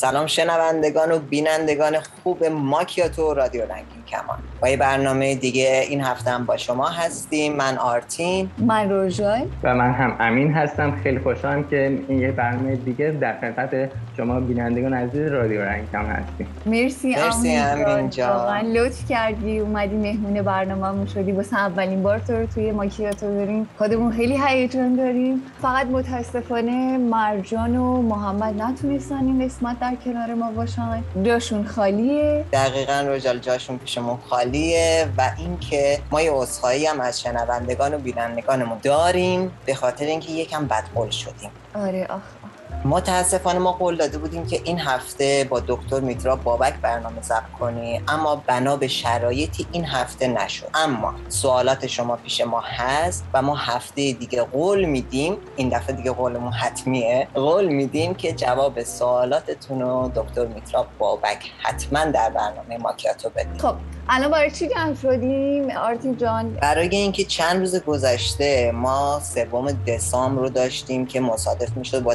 سلام شنوندگان و بینندگان خوب ماکیاتو رادیو رنگین کمان. با یه برنامه دیگه این هفته هم با شما هستیم. من آرتین. من روژای. و من هم امین هستم. خیلی خوشحالم که این یه برنامه دیگه در خدمت شما بینندگان عزیز رادیو رنگین کمان هستیم. مرسی, مرسی امین جان. واقعا لطف کردی. اومدی مهمون برنامه‌مون شدی. واسه اولین بار تو رو توی ماکیاتو داریم. خودمون خیلی هیجان داریم. فقط متاسفانه مرجان و محمد نتونستن این قسمت در کنار ما باشن. جاشون خالیه. دقیقا رجال جاشون پیشمون خالیه و اینکه ما یه عذرخواهی هم از شنوندگان و بینندگانمون داریم به خاطر اینکه یکم بدقول شدیم. آره آخ متاسفانه ما قول داده بودیم که این هفته با دکتر میترا بابک برنامه ضبط کنی اما بنا به شرایطی این هفته نشد. اما سوالات شما پیش ما هست و ما هفته دیگه قول میدیم این دفعه دیگه قولمون حتمیه قول میدیم که جواب سوالاتتون رو دکتر میترا بابک حتما در برنامه ماکیاتو بدیم. خب الان برای چی جمع شدیم؟ آرتی جان. برای اینکه چند روز گذشته ما سوم دسامبر رو داشتیم که مصادف می‌شد با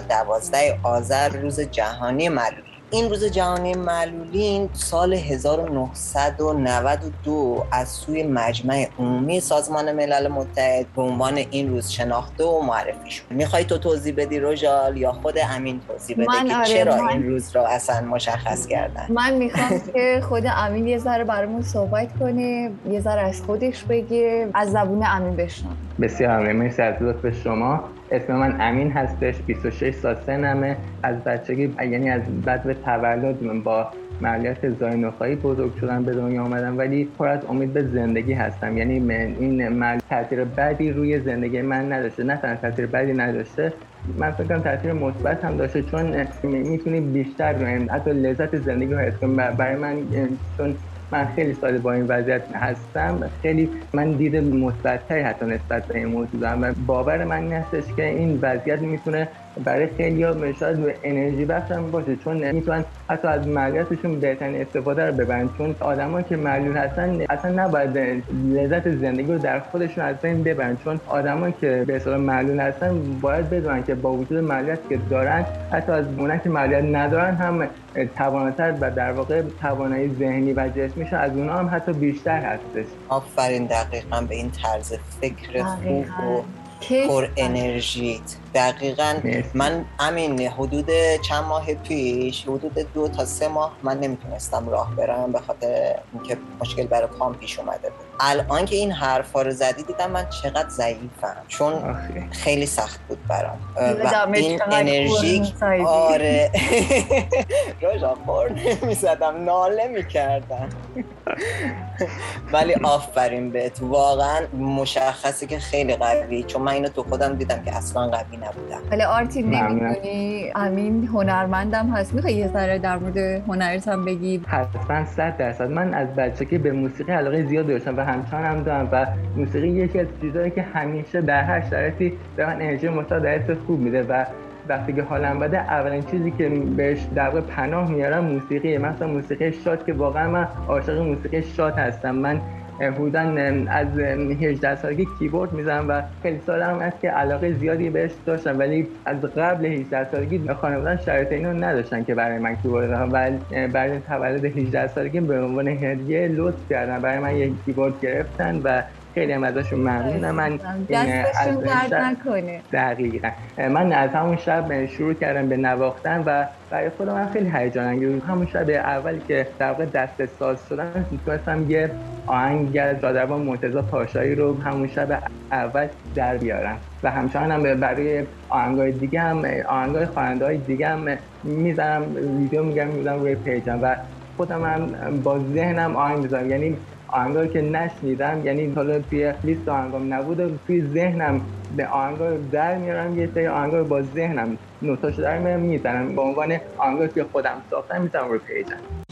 دوازده آذر روز جهانی معلولی این روز جهانی معلولین سال 1992 از سوی مجمع عمومی سازمان ملل متحد به عنوان این روز شناخته و معرفی شد می‌خوای تو توضیح بدی روژال یا خود امین توضیح بده من که آره، چرا من- این روز را اصلا مشخص کردن؟ من می‌خوام که خود امین یه ذره برامون صحبت کنه یه ذره از خودش بگه از زبون امین بشنم بسیار ممنون مرسی از لطف شما. اسم من امین هستش 26 سال سنمه. از بچگی یعنی از بعد به تولد من با معلولیت زاینوخایی بزرگ شدم به دنیا آمدم. ولی پر از امید به زندگی هستم. یعنی من این معلولیت تاثیر بدی روی زندگی من نداشته. نه تنها تاثیر بدی نداشته من فکر کنم تاثیر مثبت هم داشته. چون می‌تونی بیشتر حتی لذت زندگی رو حس برای من چون من خیلی سال با این وضعیت هستم. خیلی من دید مثبتتری حتی نسبت به این موضوع دارم باور من این هستش که این وضعیت می‌تونه برای خیلی ها شاید به انرژی بخش هم باشه چون می‌تونن حتی از معلولیتشون بهترین استفاده رو ببرن. چون آدمایی که معلول هستن اصلا نباید لذت زندگی رو در خودشون از بین ببرن. چون آدمایی که به اصطلاح معلول هستن باید بدونن که با وجود معلولیتی که دارن حتی از اونایی که معلولیت ندارن هم تواناتر و در واقع توانایی ذهنی و جسمیشون از اونها هم حتی بیشتر هستش. آفرین دقیقا به این طرز فکر خوب. و که پر انرژیت. دقیقا. من امین حدود چند ماه پیش حدود دو تا سه ماه من نمی‌تونستم راه برم به خاطر اینکه مشکل برای پام پیش اومده بود الان که این حرفا رو زدی دیدم من چقدر ضعیفم چون. خیلی سخت بود برام و این انرژیک. آره روژا خور نمی‌زدم ناله می‌کردم ولی آفرین بهت واقعا مشخصه که خیلی قوی چون من اینو تو خودم دیدم که اصلا قوی نبودم. حالا آرتین ممنونم. نمی‌دونی؟ امین هنرمندم هست. می‌خوای یه ذره در مورد هنرت هم بگی؟ حتما صد درصد. من از بچگی به موسیقی علاقه زیاد داشتم و همچنان هم دارم و موسیقی یکی از چیزهایی که همیشه در هر شرایطی به من انرژی مثبت خوب میده و وقتی که حالم بده اولین چیزی که بهش در واقع پناه میارم موسیقیه. مثلا موسیقی شاد که واقعا من عاشق موسیقی شاد هستم. من حدودا از 18 سالگی کیبورد می‌زنم و خیلی سالم هست که علاقه زیادی بهش داشتم ولی از قبل 18 سالگی خانواده‌ام شرایط اینو نداشتن که برای من کیبورد بخرم ولی برای تولد 18 سالگی به عنوان هدیه لطف کردن برای من یک کیبورد گرفتن و خیلی هم ازشون ممنونم. من این دستشون درد نکنه. دقیقا. من از همون شب شروع کردم به نواختن و برای خودم من خیلی هیجان انگیز بود. همون شب اولی که در واقع دست ساز شدم می‌تونستم یه آهنگ از رادربان مرتضی پاشایی رو همون شب اول در بیارم. و همچنان هم برای آهنگای دیگه هم آهنگای خواننده های دیگه هم می‌زنم ویدیو میگم می‌زنم روی پیجم. و خودم هم با ذهنم آهنگ می‌زنم. یعنی آهنگایی که نشنیدم یعنی حالا توی لیست آهنگام نبوده توی ذهنم به آهنگا در میارم یه سری آهنگا با ذهنم نوتاشو در میارم می‌زنم. به عنوان آهنگایی که خودم ساختم می‌زنم رو پیجم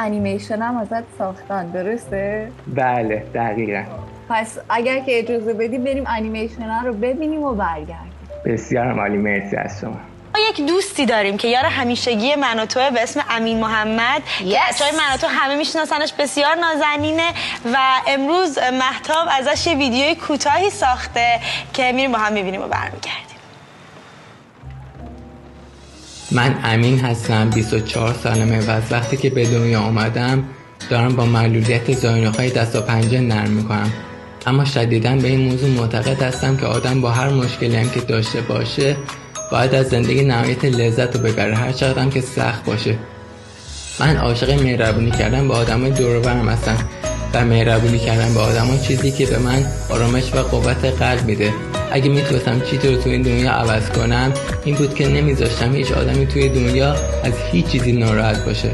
انیمیشن هم ازت ساختن درسته؟ بله دقیقا. پس اگر که اجازه بدی بریم انیمیشن رو ببینیم و برگردیم. بسیار مالی مرسی از شما. ما یک دوستی داریم که یار همیشگی من و توه به اسم امین محمد. که بچهای من و تو همه میشناسنش بسیار نازنینه و امروز محتاب ازش یه ویدیوی کوتاهی ساخته که میریم با هم می‌بینیم و برمیگردیم. من امین هستم 24 سالمه و از وقتی که به دنیا آمدم دارم با معلولیت زاینوخای دست و پنجه نرم می‌کنم. اما شدیدا به این موضوع معتقد هستم که آدم با هر مشکلی هم که داشته باشه باید از زندگی نهایت لذت رو ببره. هر چقدر هم که سخت باشه. من عاشق مهربونی کردن به آدمای دور برم هستم و مهربونی کردن به آدما چیزی که به من آرامش و قوت قلب میده. اگه می‌تونستم چیزی رو تو این دنیا عوض کنم این بود که نمیذاشتم هیچ آدمی توی دنیا از هیچ چیزی ناراحت باشه.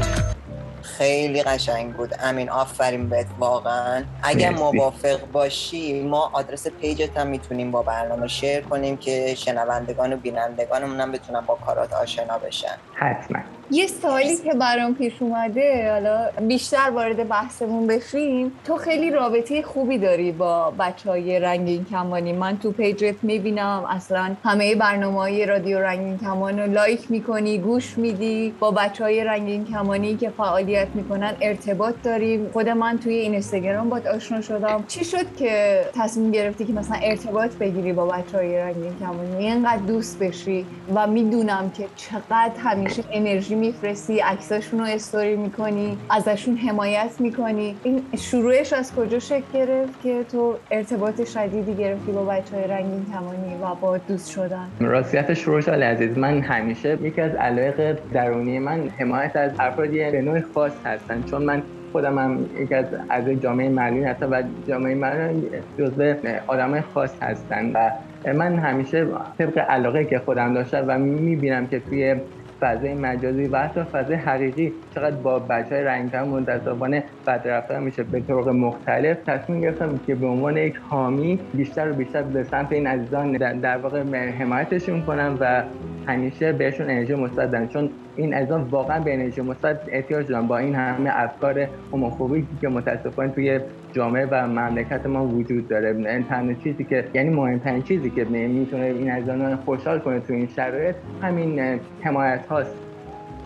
خیلی قشنگ بود. امین آفرین بهت واقعا. اگر. موافق باشی ما آدرس page ت هم می‌تونیم با برنامه share کنیم که شنوندگان و بینندگانمون هم بتونن با کارات آشنا بشن. حتما. یه سوالی که برام پیش اومده حالا بیشتر وارد بحثمون بشیم. تو خیلی رابطه خوبی داری با بچه های رنگین کمانی. من تو page ت می‌بینم اصلا همه برنامه های رادیو رنگین کمان رو like می‌کنی گوش میدی. با بچه های رنگین کمانی که فعالیت می‌کنن ارتباط داریم. خود من توی اینستاگرام باد آشنا شدم. چی شد که تصمیم گرفتی که مثلا ارتباط بگیری با بچه های رنگین کمانی اینقدر دوست بشی و می‌دونم که چقدر همیشه انرژی میفرستی عکساشون رو استوری می‌کنی ازشون حمایت می‌کنی. این شروعش از کجا شکل گرفت که تو ارتباط شدیدی گرفتی با بچه های رنگین کمانی و با دوست شدن؟ راستیت شروع علی عزیز من همیشه یکی از علایق درونی من حمایت از افرادی به نوع خاص هستن. چون من خودم هم یکی از اعضای جامعه معلومی هستم و جامعه معلومی جزو آدمای خاص هستن و من همیشه طبق علاقه که خودم داشتم و می‌بینم که توی فضای مجازی و حتی فضای حقیقی چقدر با بچه های رنگتر متاسفانه بدرفتار میشه. به طرق مختلف تصمیم گرفتم که به عنوان یک حامی بیشتر و بیشتر به سمت این عزیزان در واقع حمایتشون کنم و همیشه بهشون انرژی مثبت بدم چون این عزیزان واقعا به انرژی مثبت احتیاج دارن. با این همه افکار هوموفوبیکی که متاسفانه توی جامعه و مملکت ما وجود داره. این تنها چیزی که یعنی مهمترین چیزی که می‌تونه این عزیزان خوشحال کنه تو این شرایط همین حمایت هاست.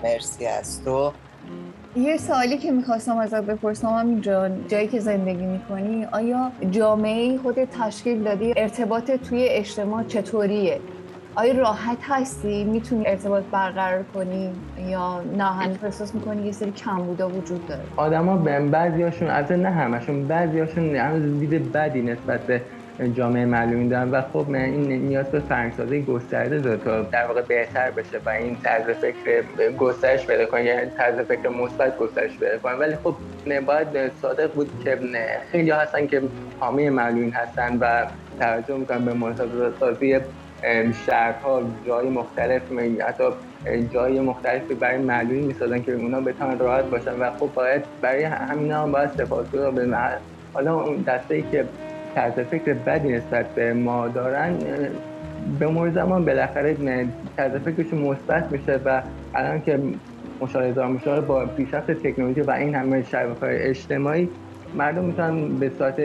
مرسی از تو. یه سوالی که می‌خواستم ازت بپرسم همینجا جایی که زندگی می‌کنی آیا جامعه خودت تشکیل دادی؟ ارتباط توی اجتماع چطوریه؟ آیا راحت هستی؟ می‌تونی ارتباط برقرار کنی یا نه؟ هنوز احساس می‌کنی یه سری کمبودا وجود داره؟ آدما بعضیاشون از نه همشون بعضیاشون هنوز دید بدی نسبت به جامعه معلومی دارن و خب این نیاز به فرهنگسازی گسترده داره تا در واقع بهتر بشه و این طرز فکر گسترش پیدا کنه یعنی طرز فکر مثبت گسترش پیدا کنه. ولی خب باید صادق بود که خیلی هستن که حامی معلومی هستن و توجه می‌کنن به مناسبات سازی شهرها جای مختلف حتی جای مختلفی برای معلولی می‌سازن که اونا بتونن راحت باشن و خب باید برای همینا هم باید سپاسگزار به حالا اون دسته ای که طرز فکر بدی نسبت به ما دارن به مرور زمان بالاخره طرز فکرشون مثبت میشه و الان که مشاهده میشه با پیشرفت تکنولوژی و این همه شبکه‌های اجتماعی مردم می‌تونن به صورت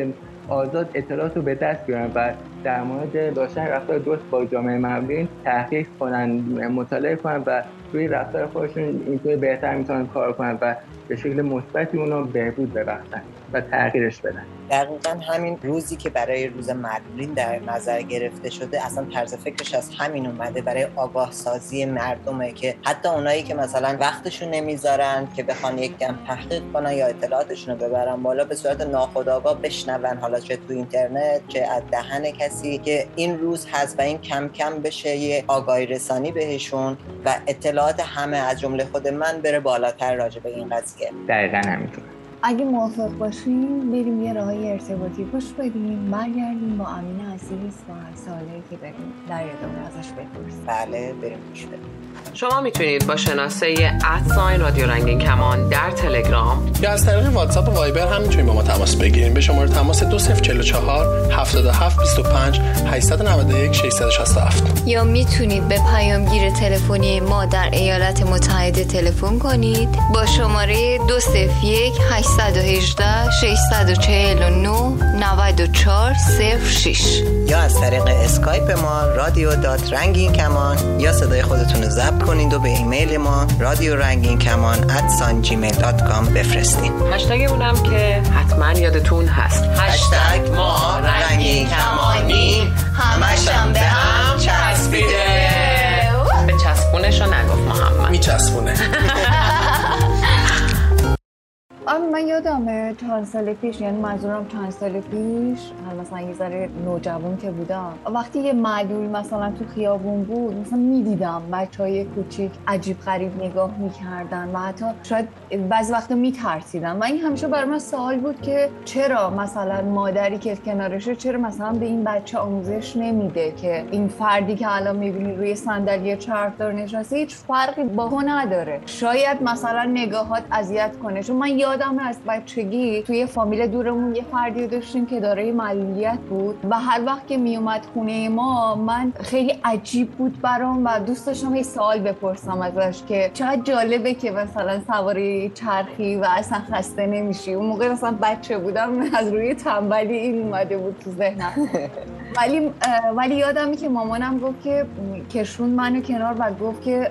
آزاد اطلاعات رو به دست بیارن و در مورد داشتن رفتار درست با جامعه مبین تحقیق کنن مطالعه کنن و روی رفتار خودشون اینطور بهتر می‌تونن کار کنن و به شکل مثبتی اونو بهبود ببخشن و تغییرش بدن. دقیقا همین روزی که برای روز مردولین در نظر گرفته شده اصلا طرز فکرش از همین اومده برای آگاه سازی مردمه که حتی اونایی که مثلا وقتشون نمی‌ذارن که بخوان یک کم تحقیق کنن یا اطلاعاتشون رو ببرن بالا به صورت ناخودآگاه بشنون حالا چه تو اینترنت چه از دهن کسی که این روز هست و این کم کم بشه یه آگاهی رسانی بهشون و اطلاعات همه از جمله خود من بره بالاتر راجع به این قضیه. دقیقا همینطور. اگه موافق باشیم بریم یه راهی ارتباطی گوش بدیم برگردیم با امین عزیز و سوالایی که داریم. در ادامه ازش بپرسیم. بله بریم گوش بدیم. شما می‌تونید با شناسه ادساین رادیو رنگین کمان در تلگرام یا از طریق واتساپ و وایبر هم می‌تونید با ما تماس بگیریم به شماره تماس 2044 77 25 891 667 یا می‌تونید به پیامگیر تلفنی ما در ایالات متحده تلفن کنید. با شماره 201 818 649 94 06 یا از طریق اسکایپ ما رادیو dot رنگین کمان یا صدای خودتون رو ضبط کنید و به ایمیل ما رادیو رنگین کمان at Gmail dot com بفرستین هشتگ اونم که حتما یادتون هست. هشتگ ما رنگین کمانی همشم به هم چسبیده. به چسبونش رو نگفت محمد. میچسبونه. آره من یادمه چند سال پیش یعنی منظورم چند سال پیش مثلا یه ذره نوجوان که بودم. وقتی یه معلول مثلا تو خیابون بود مثلا می‌دیدم بچه های کوچیک عجیب غریب نگاه می‌کردن و حتی شاید بعضی وقتا میترسیدن. و این همیشه برای من سوال بود که چرا مثلا مادری که کنارشه چرا مثلا به این بچه آموزش نمیده که این فردی که الان می‌بینی روی صندلی چرخدار نشسته هیچ فرقی با نداره. شاید مثلا نگاهات اذیت کنه. چون من یاد یادم از بچگی توی فامیل دورمون یه فردی داشتیم که دارای معلولیت بود و هر وقت که میومد خونه ما من خیلی عجیب بود برام و دوست داشتم یه سوال بپرسم ازش که چقدر جالبه که مثلا سواری چرخی و اصلا خسته نمیشی. اون موقع مثلا بچه بودم از روی تنبلی این اومده بود تو ذهنم. ولی ولی یادمی که مامانم گفت که کشون منو کنار و گفت که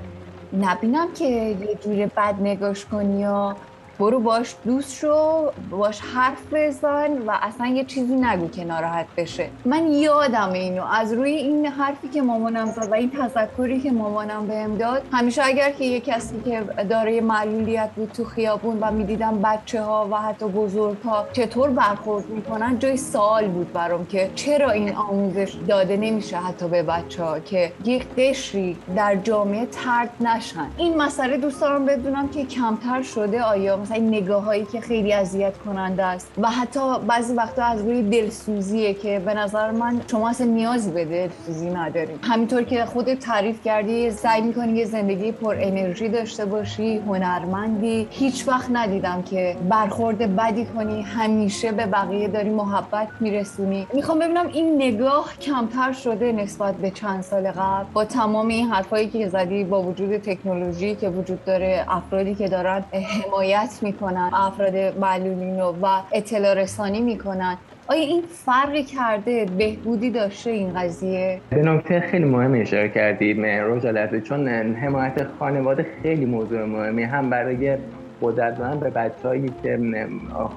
نبینم که یه جوری بد نگاش کنی یا برو باش دوست شو باش حرف بزن و اصلا یه چیزی نگو که ناراحت بشه. من یادم اینو از روی این حرفی که مامانم زد و این تذکری که مامانم بهم داد همیشه اگر که یه کسی که داره معلولیت بود تو خیابون و می‌دیدم بچه ها و حتی بزرگ ها چطور برخورد می‌کنن جای سوال بود برام که چرا این آموزش داده نمیشه حتی به بچه ها که یک قشری در جامعه ترد نشن. این مسئله دوست بدونم که کمتر شده آیا مثلا نگاه هایی که خیلی اذیت کننده است. و حتی بعضی وقتا از روی دلسوزیه که به نظر من شما اصلا نیاز به دلسوزی نداریم همینطور که خودت تعریف کردی سعی می‌کنی یه زندگی پر انرژی داشته باشی هنرمندی. هیچ وقت ندیدم که برخورد بدی کنی همیشه به بقیه داری محبت میرسونی. می‌خوام ببینم این نگاه کمتر شده نسبت به چند سال قبل؟ با تمام این حرفایی که زدی با وجود تکنولوژی که وجود داره افرادی که دارن حمایت می‌کنن افراد معلولین رو و اطلاع رسانی می‌کنن. آیا این فرقی کرده؟ بهبودی داشته این قضیه؟ به نکته خیلی مهم اشاره کردید روزا چون حمایت خانواده خیلی موضوع مهمی هم برای قدرت به بچههایی که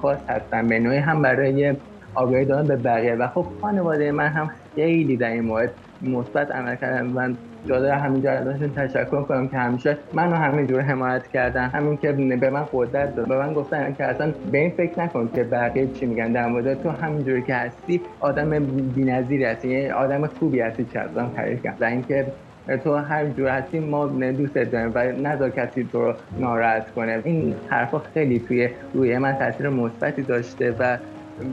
خاص هستن به نوعی هم برای آگاهی دادن به بقیه. و خب خانواده من هم خیلی در این مورد مثبت عمل کردن. من جاده همینجا ازشون تشکر کنم که همیشه منو همینجور حمایت کردن. همین که به من قدرت داد. به من گفتن که اصلا به این فکر نکن که بقیه چی میگن. در مورد تو همینجوری که هستی آدم بی‌نظیری هستی. یعنی آدم خوبی هستی. چه ازم تعریف و اینکه تو هر جور هستی ما دوست داریم و نذار کسی تو رو ناراحت کنه. این حرفا خیلی توی روی من تاثیر مثبتی داشته و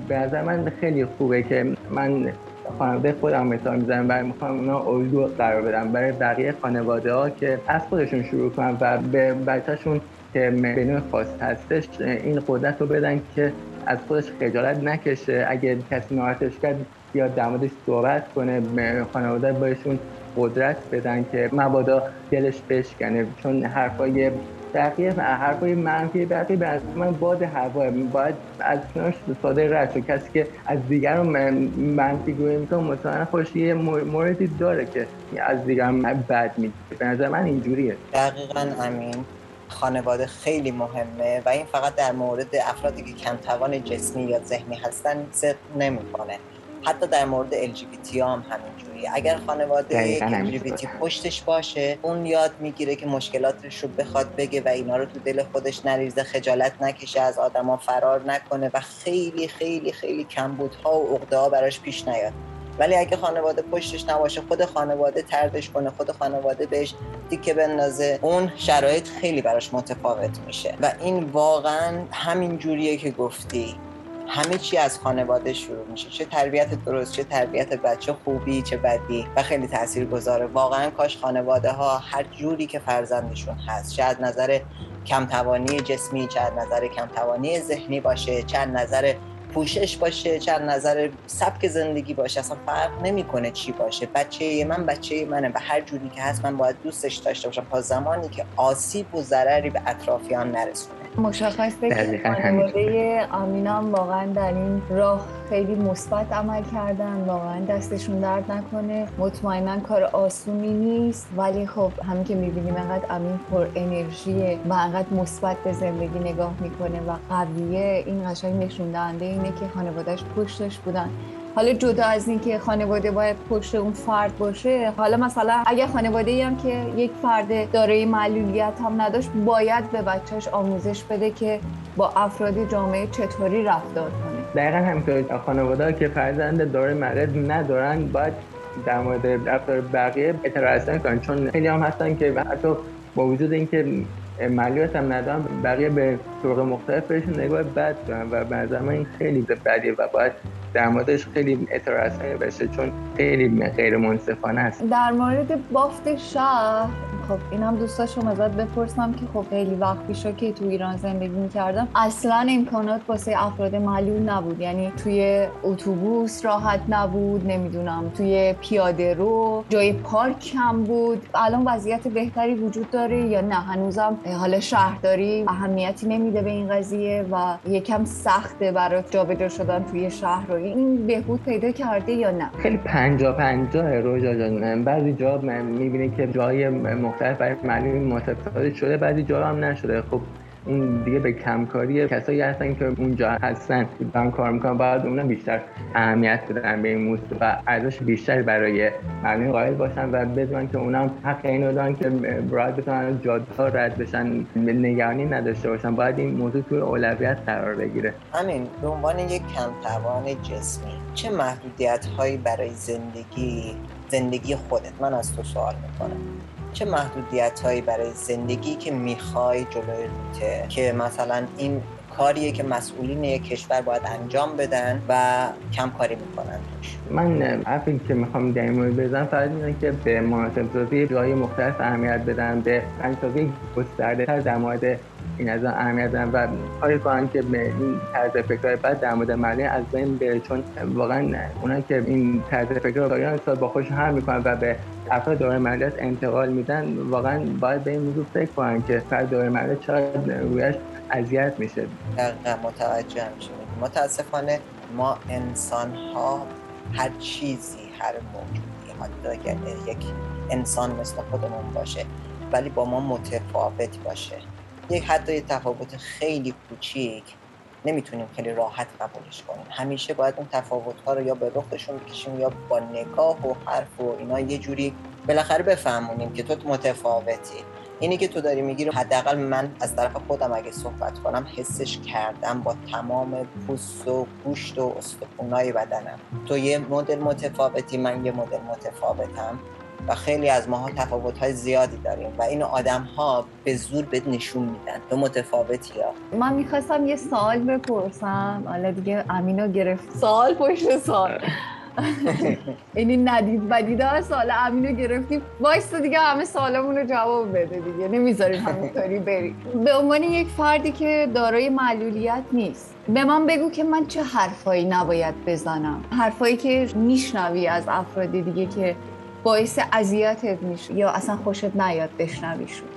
به نظر من خیلی خوبه که من خانواده خودم مثال می‌زنم و می‌خوام اونا الگو قرار بدم برای بقیه خانواده ها که از خودشون شروع کنن و به بچهشون که نوع خاص هستش این قدرت رو بدن که از خودش خجالت نکشه. اگه کسی ناراحتش کرد یا در موردش صحبت کنه خانواده بایشون قدرت بدن که مبادا دلش بشکنه. چون حرفای بقیه حرفای منفی بقیه به من باد هوا. باید از ساده رد شد. کسی که از دیگران منفی گویی می‌کنه مثلا خوش یه موردی داره که از دیگران بد میگه. به نظر من اینجوریه. دقیقا همین خانواده خیلی مهمه و این فقط در مورد افرادی که کم توان جسمی یا ذهنی هستن صدق نمی‌کنه. حتی در مورد LGBT هم همینجوری. اگر خانواده LGBT پشتش باشه اون یاد می‌گیره که مشکلاتش رو بخواد بگه و اینا رو تو دل خودش نریزه خجالت نکشه از آدما فرار نکنه و خیلی خیلی خیلی کمبودها و عقده ها براش پیش نیاد. ولی اگه خانواده پشتش نباشه خود خانواده تردش کنه خود خانواده بهش دیکه بندازه اون شرایط خیلی براش متفاوت میشه. و این واقعا همین جوریه که گفتی. همه چی از خانواده شروع میشه. چه تربیت درست چه تربیت بچه خوبی چه بدی. و خیلی تاثیر گذاره واقعا کاش خانواده ها هر جوری که فرزندشون هست چه از نظر کمتوانی جسمی چه از نظر کمتوانی ذهنی باشه چه از نظر پوشش باشه چه نظر سبک زندگی باشه. اصلا فرق نمی‌کنه چی باشه. بچه من بچه منه و هر جوری که هست من باید دوستش داشته باشم تا زمانی که آسیب و ضرری به اطرافیان نرسونه. مشخصه که خانواده آمینام واقعا در این راه خیلی مثبت عمل کردن واقعا دستشون درد نکنه. مطمئنا کار آسونی نیست ولی خب همین که می‌بینیم انقدر امین پر انرژیه و انقدر مثبت به زندگی نگاه می‌کنه و قویه این قشنگ نشون دهنده اینه که خانوادهش پشتش بودن. حالا جدا از اینکه خانواده باید پشت اون فرد باشه حالا مثلا اگه خانواده ای هم که یک فرد دارای معلولیت هم نداشت باید به بچهش آموزش بده که با افراد جامعه چطوری رفتار کنه. دقیقا همینطور خانواده که فرزند داره مرض ندارن باید در مورد رفتار بقیه اعتراض کنن. چون خیلی هم هستن که حتی با وجود اینکه معلولیت هم ندارن بقیه به طرق مختلف بهشون نگاه بد دارن و به این خیلی بدیه و باید در موردش خیلی اعتراض بشه چون خیلی غیر منصفانه است. در مورد بافت شهر خب اینم دوست داشتم ازت بپرسم که خب خیلی وقت پیشا که تو ایران زندگی می‌کردم اصلا امکانات واسه افراد معلول نبود. یعنی توی اتوبوس راحت نبود نمی‌دونم توی پیاده رو جای پارک کم بود. الان وضعیت بهتری وجود داره یا نه؟ هنوزم حالا شهرداری اهمیتی نمیده به این قضیه و یکم سخته برای جابجا شدن توی شهر رو این بهبود پیدا کرده یا نه؟ خیلی پنجا پنجا روژا جان بعضی جا می‌بینی که جای مختلف برای معلوم متفاوت شده بعضی جا هم نشده. خب اون دیگه به کمکاری کسایی هستن که اونجا هستن. دارن کار می‌کنن باید اونا بیشتر اهمیت بدن به این موضوع و ارزش بیشتری برای مردم قائل باشن و بدونن که اونا حق اینو دارن که باید بتونن جاده رد بشن نگرانی نداشته باشن. باید این موضوع توی اولویت قرار بگیره. همین به عنوان یک کمتوان جسمی چه محدودیت هایی برای زندگی زندگی خودت؟ من از تو سوال می‌کنم. چه محدودیت هایی برای زندگی که می‌خوای جلوی روته؟ که مثلا این کاریه که مسئولین یک کشور باید انجام بدن و کم کاری می‌کنن من حرفی که می‌خوام در مورد بزنم فقط اینه که به مناسب سازی جای مختلف اهمیت بدن به سازی گسترده تر در مورد این از اهمیت دارن و کاری کنن که به این طرز فکرهای بعد در مورد مردم از بین بره؟ چون واقعا اونا که این طرز فکر رو دارن با خوش هم می‌کنن و به افراد دور مردت انتقال میدن واقعا باید به این موضوع فکر کنن که فرد دور مردت چقدر رویش اذیت میشه. دقیقا متوجه میشه متاسفانه ما انسان ها هر چیزی هر موجودی حتی اگر یک انسان مثل خودمون باشه ولی با ما متفاوت باشه. یک حتی تفاوت خیلی کوچیک. نمی‌تونیم خیلی راحت قبولش کنیم. همیشه باید اون تفاوت ها رو یا به رخشون بکشیم یا با نگاه و حرف و اینا یه جوری بالاخره بفهمونیم که تو متفاوتی. اینی که تو داری میگی رو حداقل من از طرف خودم اگه صحبت کنم حسش کردم با تمام پوست و گوشت و استخونای بدنم. تو یه مدل متفاوتی من یه مدل متفاوتم. و خیلی از ماها تفاوت های زیادی داریم و این آدم ها به زور بهت نشون میدن. تو متفاوتی ها. من می‌خواستم یه سوال بپرسم. حالا دیگه امینو گرفت. سوال پشت سوال. اینی ندید بدیده سال امینو گرفتیم. وایستا دیگه همه سالمون رو جواب بده دیگه. نمی‌ذاریم همینطوری بریم به عنوان یک فردی که دارای معلولیت نیست به من بگو که من چه حرفایی نباید بزنم؟ حرفایی که میشنوی از افراد دیگه که باعث اذیتت میشه یا اصلا خوشت نیاد بشنویشون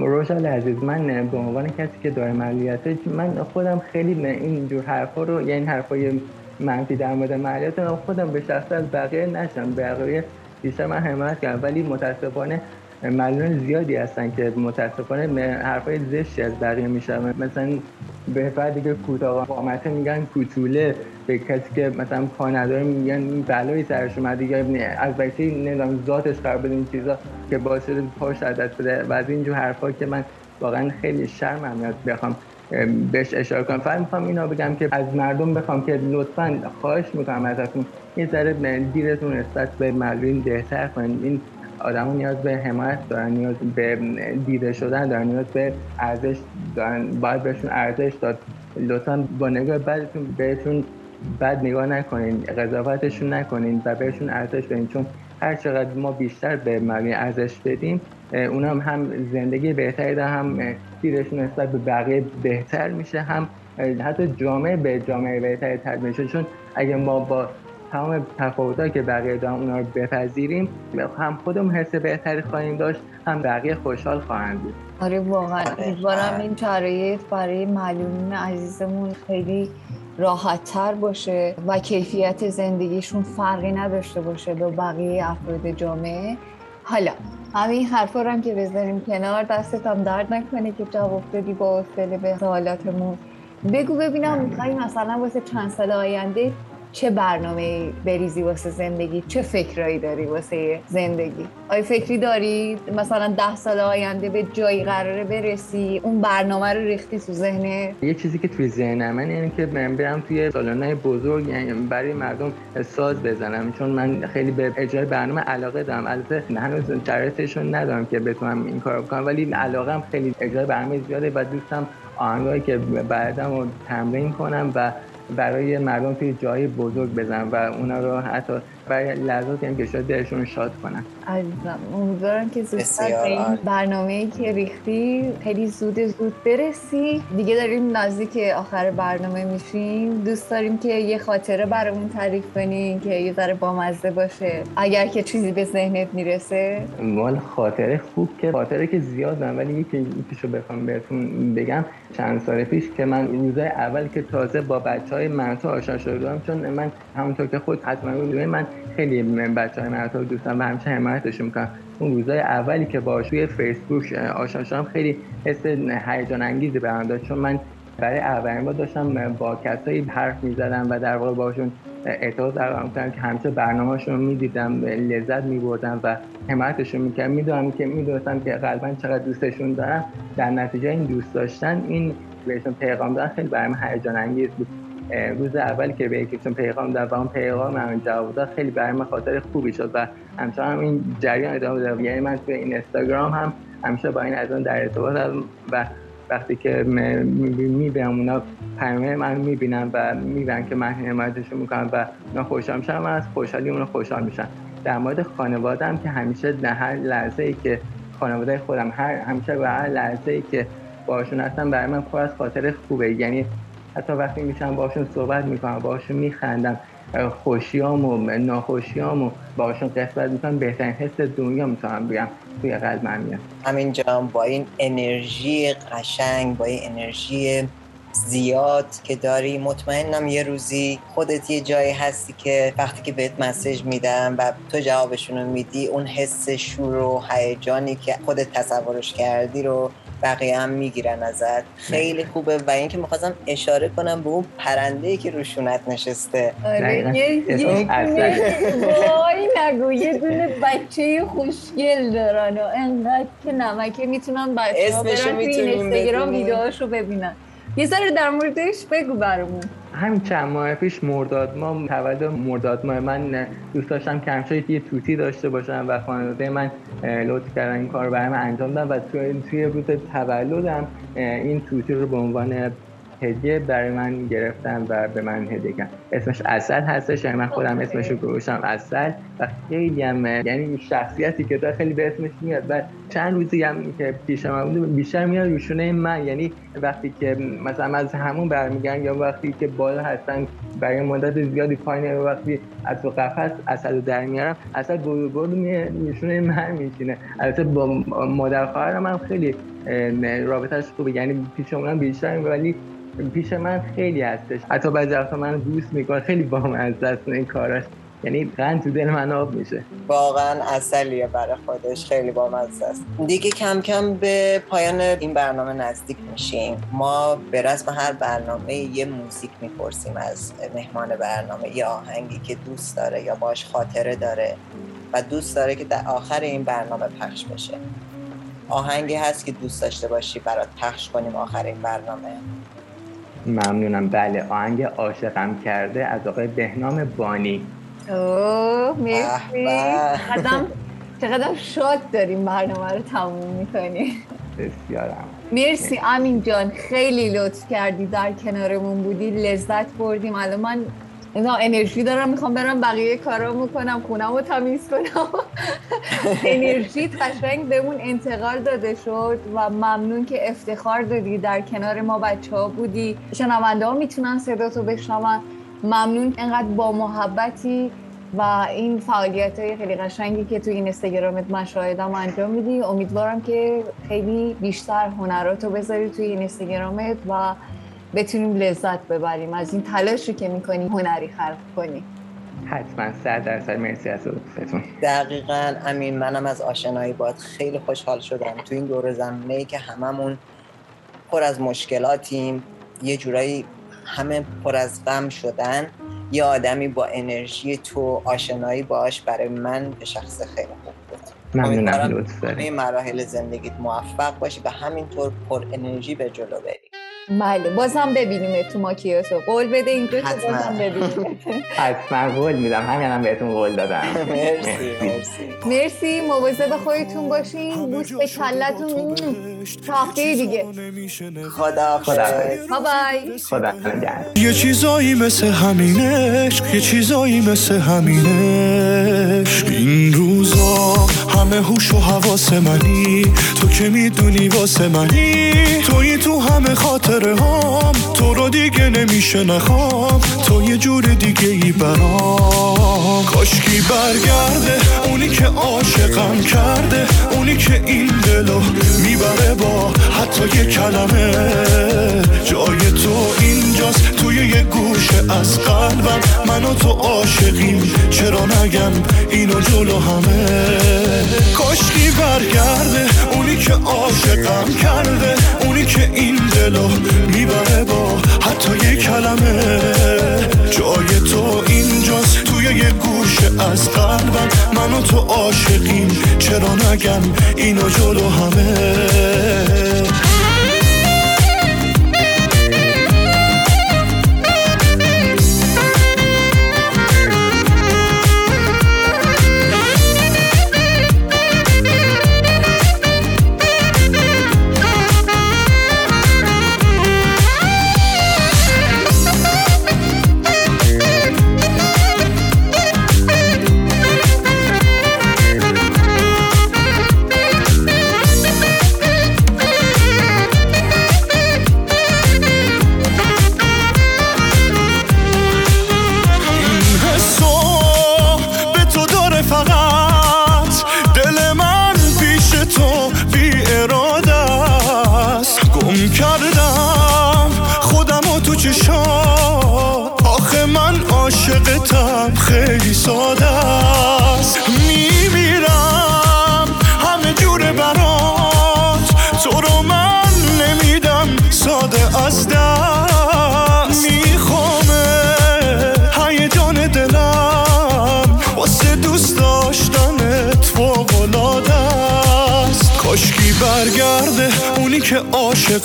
روشال عزیز من به عنوان کسی که داره معلولیت من خودم خیلی این جور حرفا رو یعنی این حرفای منفی در مورد معلولیت خودم به شخص از بقیه نشم بقیه بیشتر من حمایت کردم ولی متاسفانه معلوم زیادی هستن که متاسفانه حرفای زشتی از بقیه میشن مثلا به فردی که کوتاه قامته میگن کوچوله. به کسی که مثلا پا نداره میگن این بلایی سرش اومده یا از بچه نمی‌دونم ذاتش قرار بده این چیزا که باعث شده پاش دست بده. و از اینجور حرفا که من واقعا خیلی شرم میاد بخوام بهش اشاره کنم. فقط می‌خوام اینا بگم که از مردم بخوام که لطفا خواهش می‌کنم ازتون یه ذره دیرتون نسبت به معلولین بهتر کنید این آدمو نیاز به حمایت دارن نیاز به دیده شدن دارن نیاز به ارزش دارن. باید بهشون ارزش داد. لطفا با نگاه بدتون بهتون بد نگاه نکنین قضاوتشون نکنین و بهشون ارزش بدین. چون هر چقدر ما بیشتر به مردم ارزش بدیم اونا هم, هم زندگی بهتری دارن هم دیرشون نسبت به بقیه بهتر میشه هم حتی جامعه به جامعه بهتری تبدیل میشه. چون اگه ما با تمام تفاوتایی که بقیه دارن اونا رو بپذیریم هم خودمون حس بهتری خواهیم داشت هم بقیه خوشحال خواهند بود. آره واقعا. امیدوارم این شرایط برای معلومین عزیزمون خیلی راحت تر باشه و کیفیت زندگیشون فرقی نداشته باشه با بقیه افراد جامعه. حالا همین حرفا رو هم که بذاریم کنار دستت هم درد نکنه که جواب دادی با اصله به سوالاتمون. بگو ببینم میخوایی مثلا واسه چند سال آینده چه برنامه بریزی واسه زندگی؟ چه فکرایی داری واسه زندگی؟ آیا فکری داری مثلا ده سال آینده به جایی قراره برسی؟ اون برنامه رو ریختی تو ذهنه یه چیزی که توی ذهن من اینه که من برم توی سالن‌های بزرگ یعنی برای مردم ساز بزنم. چون من خیلی به اجرای برنامه علاقه دارم. البته هنوز شرایطشون ندارم که بتونم این کارو کنم ولی علاقم خیلی اجرای برنامه زیاده و دوستم آهنگایی که بعدم رو تمرین کنم و برای مردم توی جای بزرگ بزنم و اونا رو حتی برای لحظاتی هم که شاید دلشون شاد کنم عزیزم امیدوارم که زودتر به این برنامه ای که ریختی خیلی زود زود برسی. دیگه داریم نزدیک آخر برنامه میشیم. دوست داریم که یه خاطره برامون تعریف کنیم که یه ذره بامزه باشه. اگر که چیزی به ذهنت می‌رسه. مال خاطره خوب که خاطره که زیادم ولی یکی یکیشو بخوام بهتون بگم. چند سال پیش که من روزای اول که تازه با بچه های منطقه آشنا شدم چون من همونطور که خود حتما من خیلی بچه های مرتب دوستم و همیشه حمایتشون می‌کنم اون روزای اولی که باش روی فیسبوک آشنا شدم خیلی حس هیجان انگیزی به داشت چون من برای اولین بار داشتم با کسایی حرف می‌زدم و در واقع باشون اعتراض برقرار کردم که همیشه برنامه‌شون رو می‌دیدم لذت میبردم و حمایتشون می‌کردم. می‌دونم که می‌دونستم که قلبا چقدر دوستشون دارم در نتیجه این دوست داشتن این بهشون پیغام دادن خیلی برای من هیجان انگیز بود. روز اولی که به یکیشون پیغام داد و اون پیغام من جواب داد خیلی برای من خاطر خوبی شد و همچنان هم این جریان ادامه داد یعنی من توی این اینستاگرام هم همیشه با این از در ارتباط و وقتی که می‌بینم اونا پیامه من می‌بینم و می‌بینم که من حمایتشون می‌کنم و اونا خوشحال میشن و از خوشحالی اونا خوشحال میشن. در مورد خانواده که همیشه در هر لحظه ای که خانواده خودم هر همیشه به هر لحظه ای که باشون هستم برای من پر از خاطر خوبه. یعنی حتی وقتی میشم باشون صحبت می‌کنم باشون میخندم خوشیام و ناخوشیام و باشون قسمت می‌کنم بهترین حس دنیا می‌تونم بگم توی قلب من میاد. همین جام با این انرژی قشنگ با این انرژی زیاد که داری مطمئنم یه روزی خودت یه جایی هستی که وقتی که بهت مسیج میدم و تو جوابشون رو میدی اون حس شور و هیجانی که خودت تصورش کردی رو بقیه هم می‌گیرن ازت. خیلی خوبه و اینکه می‌خواستم اشاره کنم به اون پرنده که روشونت نشسته. آره وای نگو یه دونه بچه خوشگل دارن و انقدر که نمکه می‌تونن بچه ها برن توی اینستاگرام ویدیوهاشو ببینن. یه ذره در موردش بگو برامون. همین چند ماه پیش مرداد ما تولد مرداد ماه من دوست داشتم همچنین یه توتی داشته باشم و خانواده من لطف کردن این کار من انجام دادن و توی, توی روز تولدم این توتی رو به عنوان هدیه برای من گرفتن و به من هدیه کردن. اسمش اصل هستش یعنی من خودم اسمش رو گذاشتم اصل و خیلی هم یعنی شخصیتی که داره خیلی به اسمش میاد. و چند روزی هم که پیش من بوده بیشتر میاد روشونه من. یعنی وقتی که مثلا از همون برمیگن یا وقتی که بالا هستن برای مدت زیادی پایین وقتی از تو قفس اصل رو در میارم اصل گل گل روشونه من میشینه البته با مادر خواهرم هم خیلی رابطهش خوبه. یعنی پیش اونم بیشتر ولی پیش من خیلی هستش. حتی بعضی وقتا من دوست می‌کنه خیلی با من از دست این کاراش. یعنی قند تو دل من آب میشه. واقعا اصلیه برای خودش خیلی با است دیگه کم کم به پایان این برنامه نزدیک میشیم. ما به رسم هر برنامه یه موزیک می‌پرسیم از مهمان برنامه. یه آهنگی که دوست داره یا باش خاطره داره و دوست داره که در آخر این برنامه پخش بشه. آهنگی هست که دوست داشته باشی برات پخش کنیم آخر این برنامه. ممنونم. بله آهنگ عاشقم کرده از آقای بهنام بانی. اوه مرسی. چقدر چقدر شاد داریم برنامه رو تموم می‌کنیم بسیارم. مرسی امین جان. خیلی لطف کردی. در کنارمون بودی لذت بردیم. الان من اینا انرژی دارم می‌خوام برم بقیه کارا می‌کنم خونم رو تمیز کنم. انرژی قشنگ بهمون انتقال داده شد و ممنون که افتخار دادی در کنار ما بچه ها بودی. شنونده ها می‌تونن صدا تو بشنون. ممنون انقدر با محبتی و این فعالیت های خیلی قشنگی که تو این اینستاگرامت مشاهدم انجام میدی. امیدوارم که خیلی بیشتر هنراتو بذاری توی این اینستاگرامت و بتونیم لذت ببریم. از این تلاشی که می‌کنیم هنری خلق کنیم. حتما. صد درصد. مرسی از لطفتون دقیقا. امین منم از آشنایی باید خیلی خوشحال شدم. تو این دور زمینه ای که هممون پر از مشکلاتیم یه جورایی همه پر از غم شدن. یه آدمی با انرژی تو آشنایی باش برای من به شخص خیلی خوب بود. ممنونم. لطف مراحل زندگیت موفق باشی. و همینطور پر انرژی به جلو بری. بله بازم ببینیم تو ماکیاتو قول بده اینجا که حتما. بازم ببینیم. حتما قول میدم. همین هم بهتون قول دادم. مرسی. مرسی. مرسی. مواظب خودتون باشین. بوس به کلتون. تا هفته دیگه. خدا خداحافظ. با بای خدا. یه چیزایی مثل همینش یه چیزایی مثل همینش این روزا همه هوش و حواس منی. تو که می‌دونی واسه منی. توی تو همه خاطره هام تو رو دیگه نمیشه نخوام. تو یه جور دیگه ای برام. کاشکی برگرده. اونی که عاشقم کرده اونی که این دلو می‌بره با حتی یه کلمه. جای تو اینجاست توی یه گوشه از قلبم. من و تو عاشقیم چرا نگم اینو جلو همه؟ کاشکی برگرده اونی که عاشقم کرده اونی که این دلو می‌بره با حتی یه کلمه. جای تو اینجاست یه گوشه از قلبم. من و تو عاشقیم. چرا نگم اینو جلو همه؟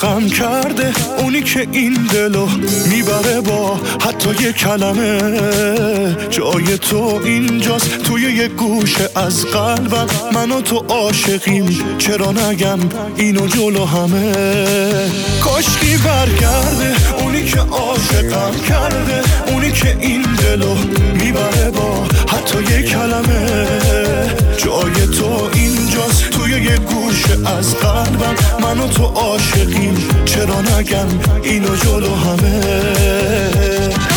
عاشقم کرده. اونی که این دلو می‌بره با حتی یه کلمه. جای تو اینجاست توی یه گوشه از قلبم من و تو عاشقیم چرا نگم؟ اینو جلو همه. کاشکی برگرده اونی که عاشقم کرده. اونی که این دلو می‌بره با حتی یه کلمه. جای تو اینجاست توی یه گوشه از قلبم من و تو عاشقیم. چرا نگم اینو جلو همه؟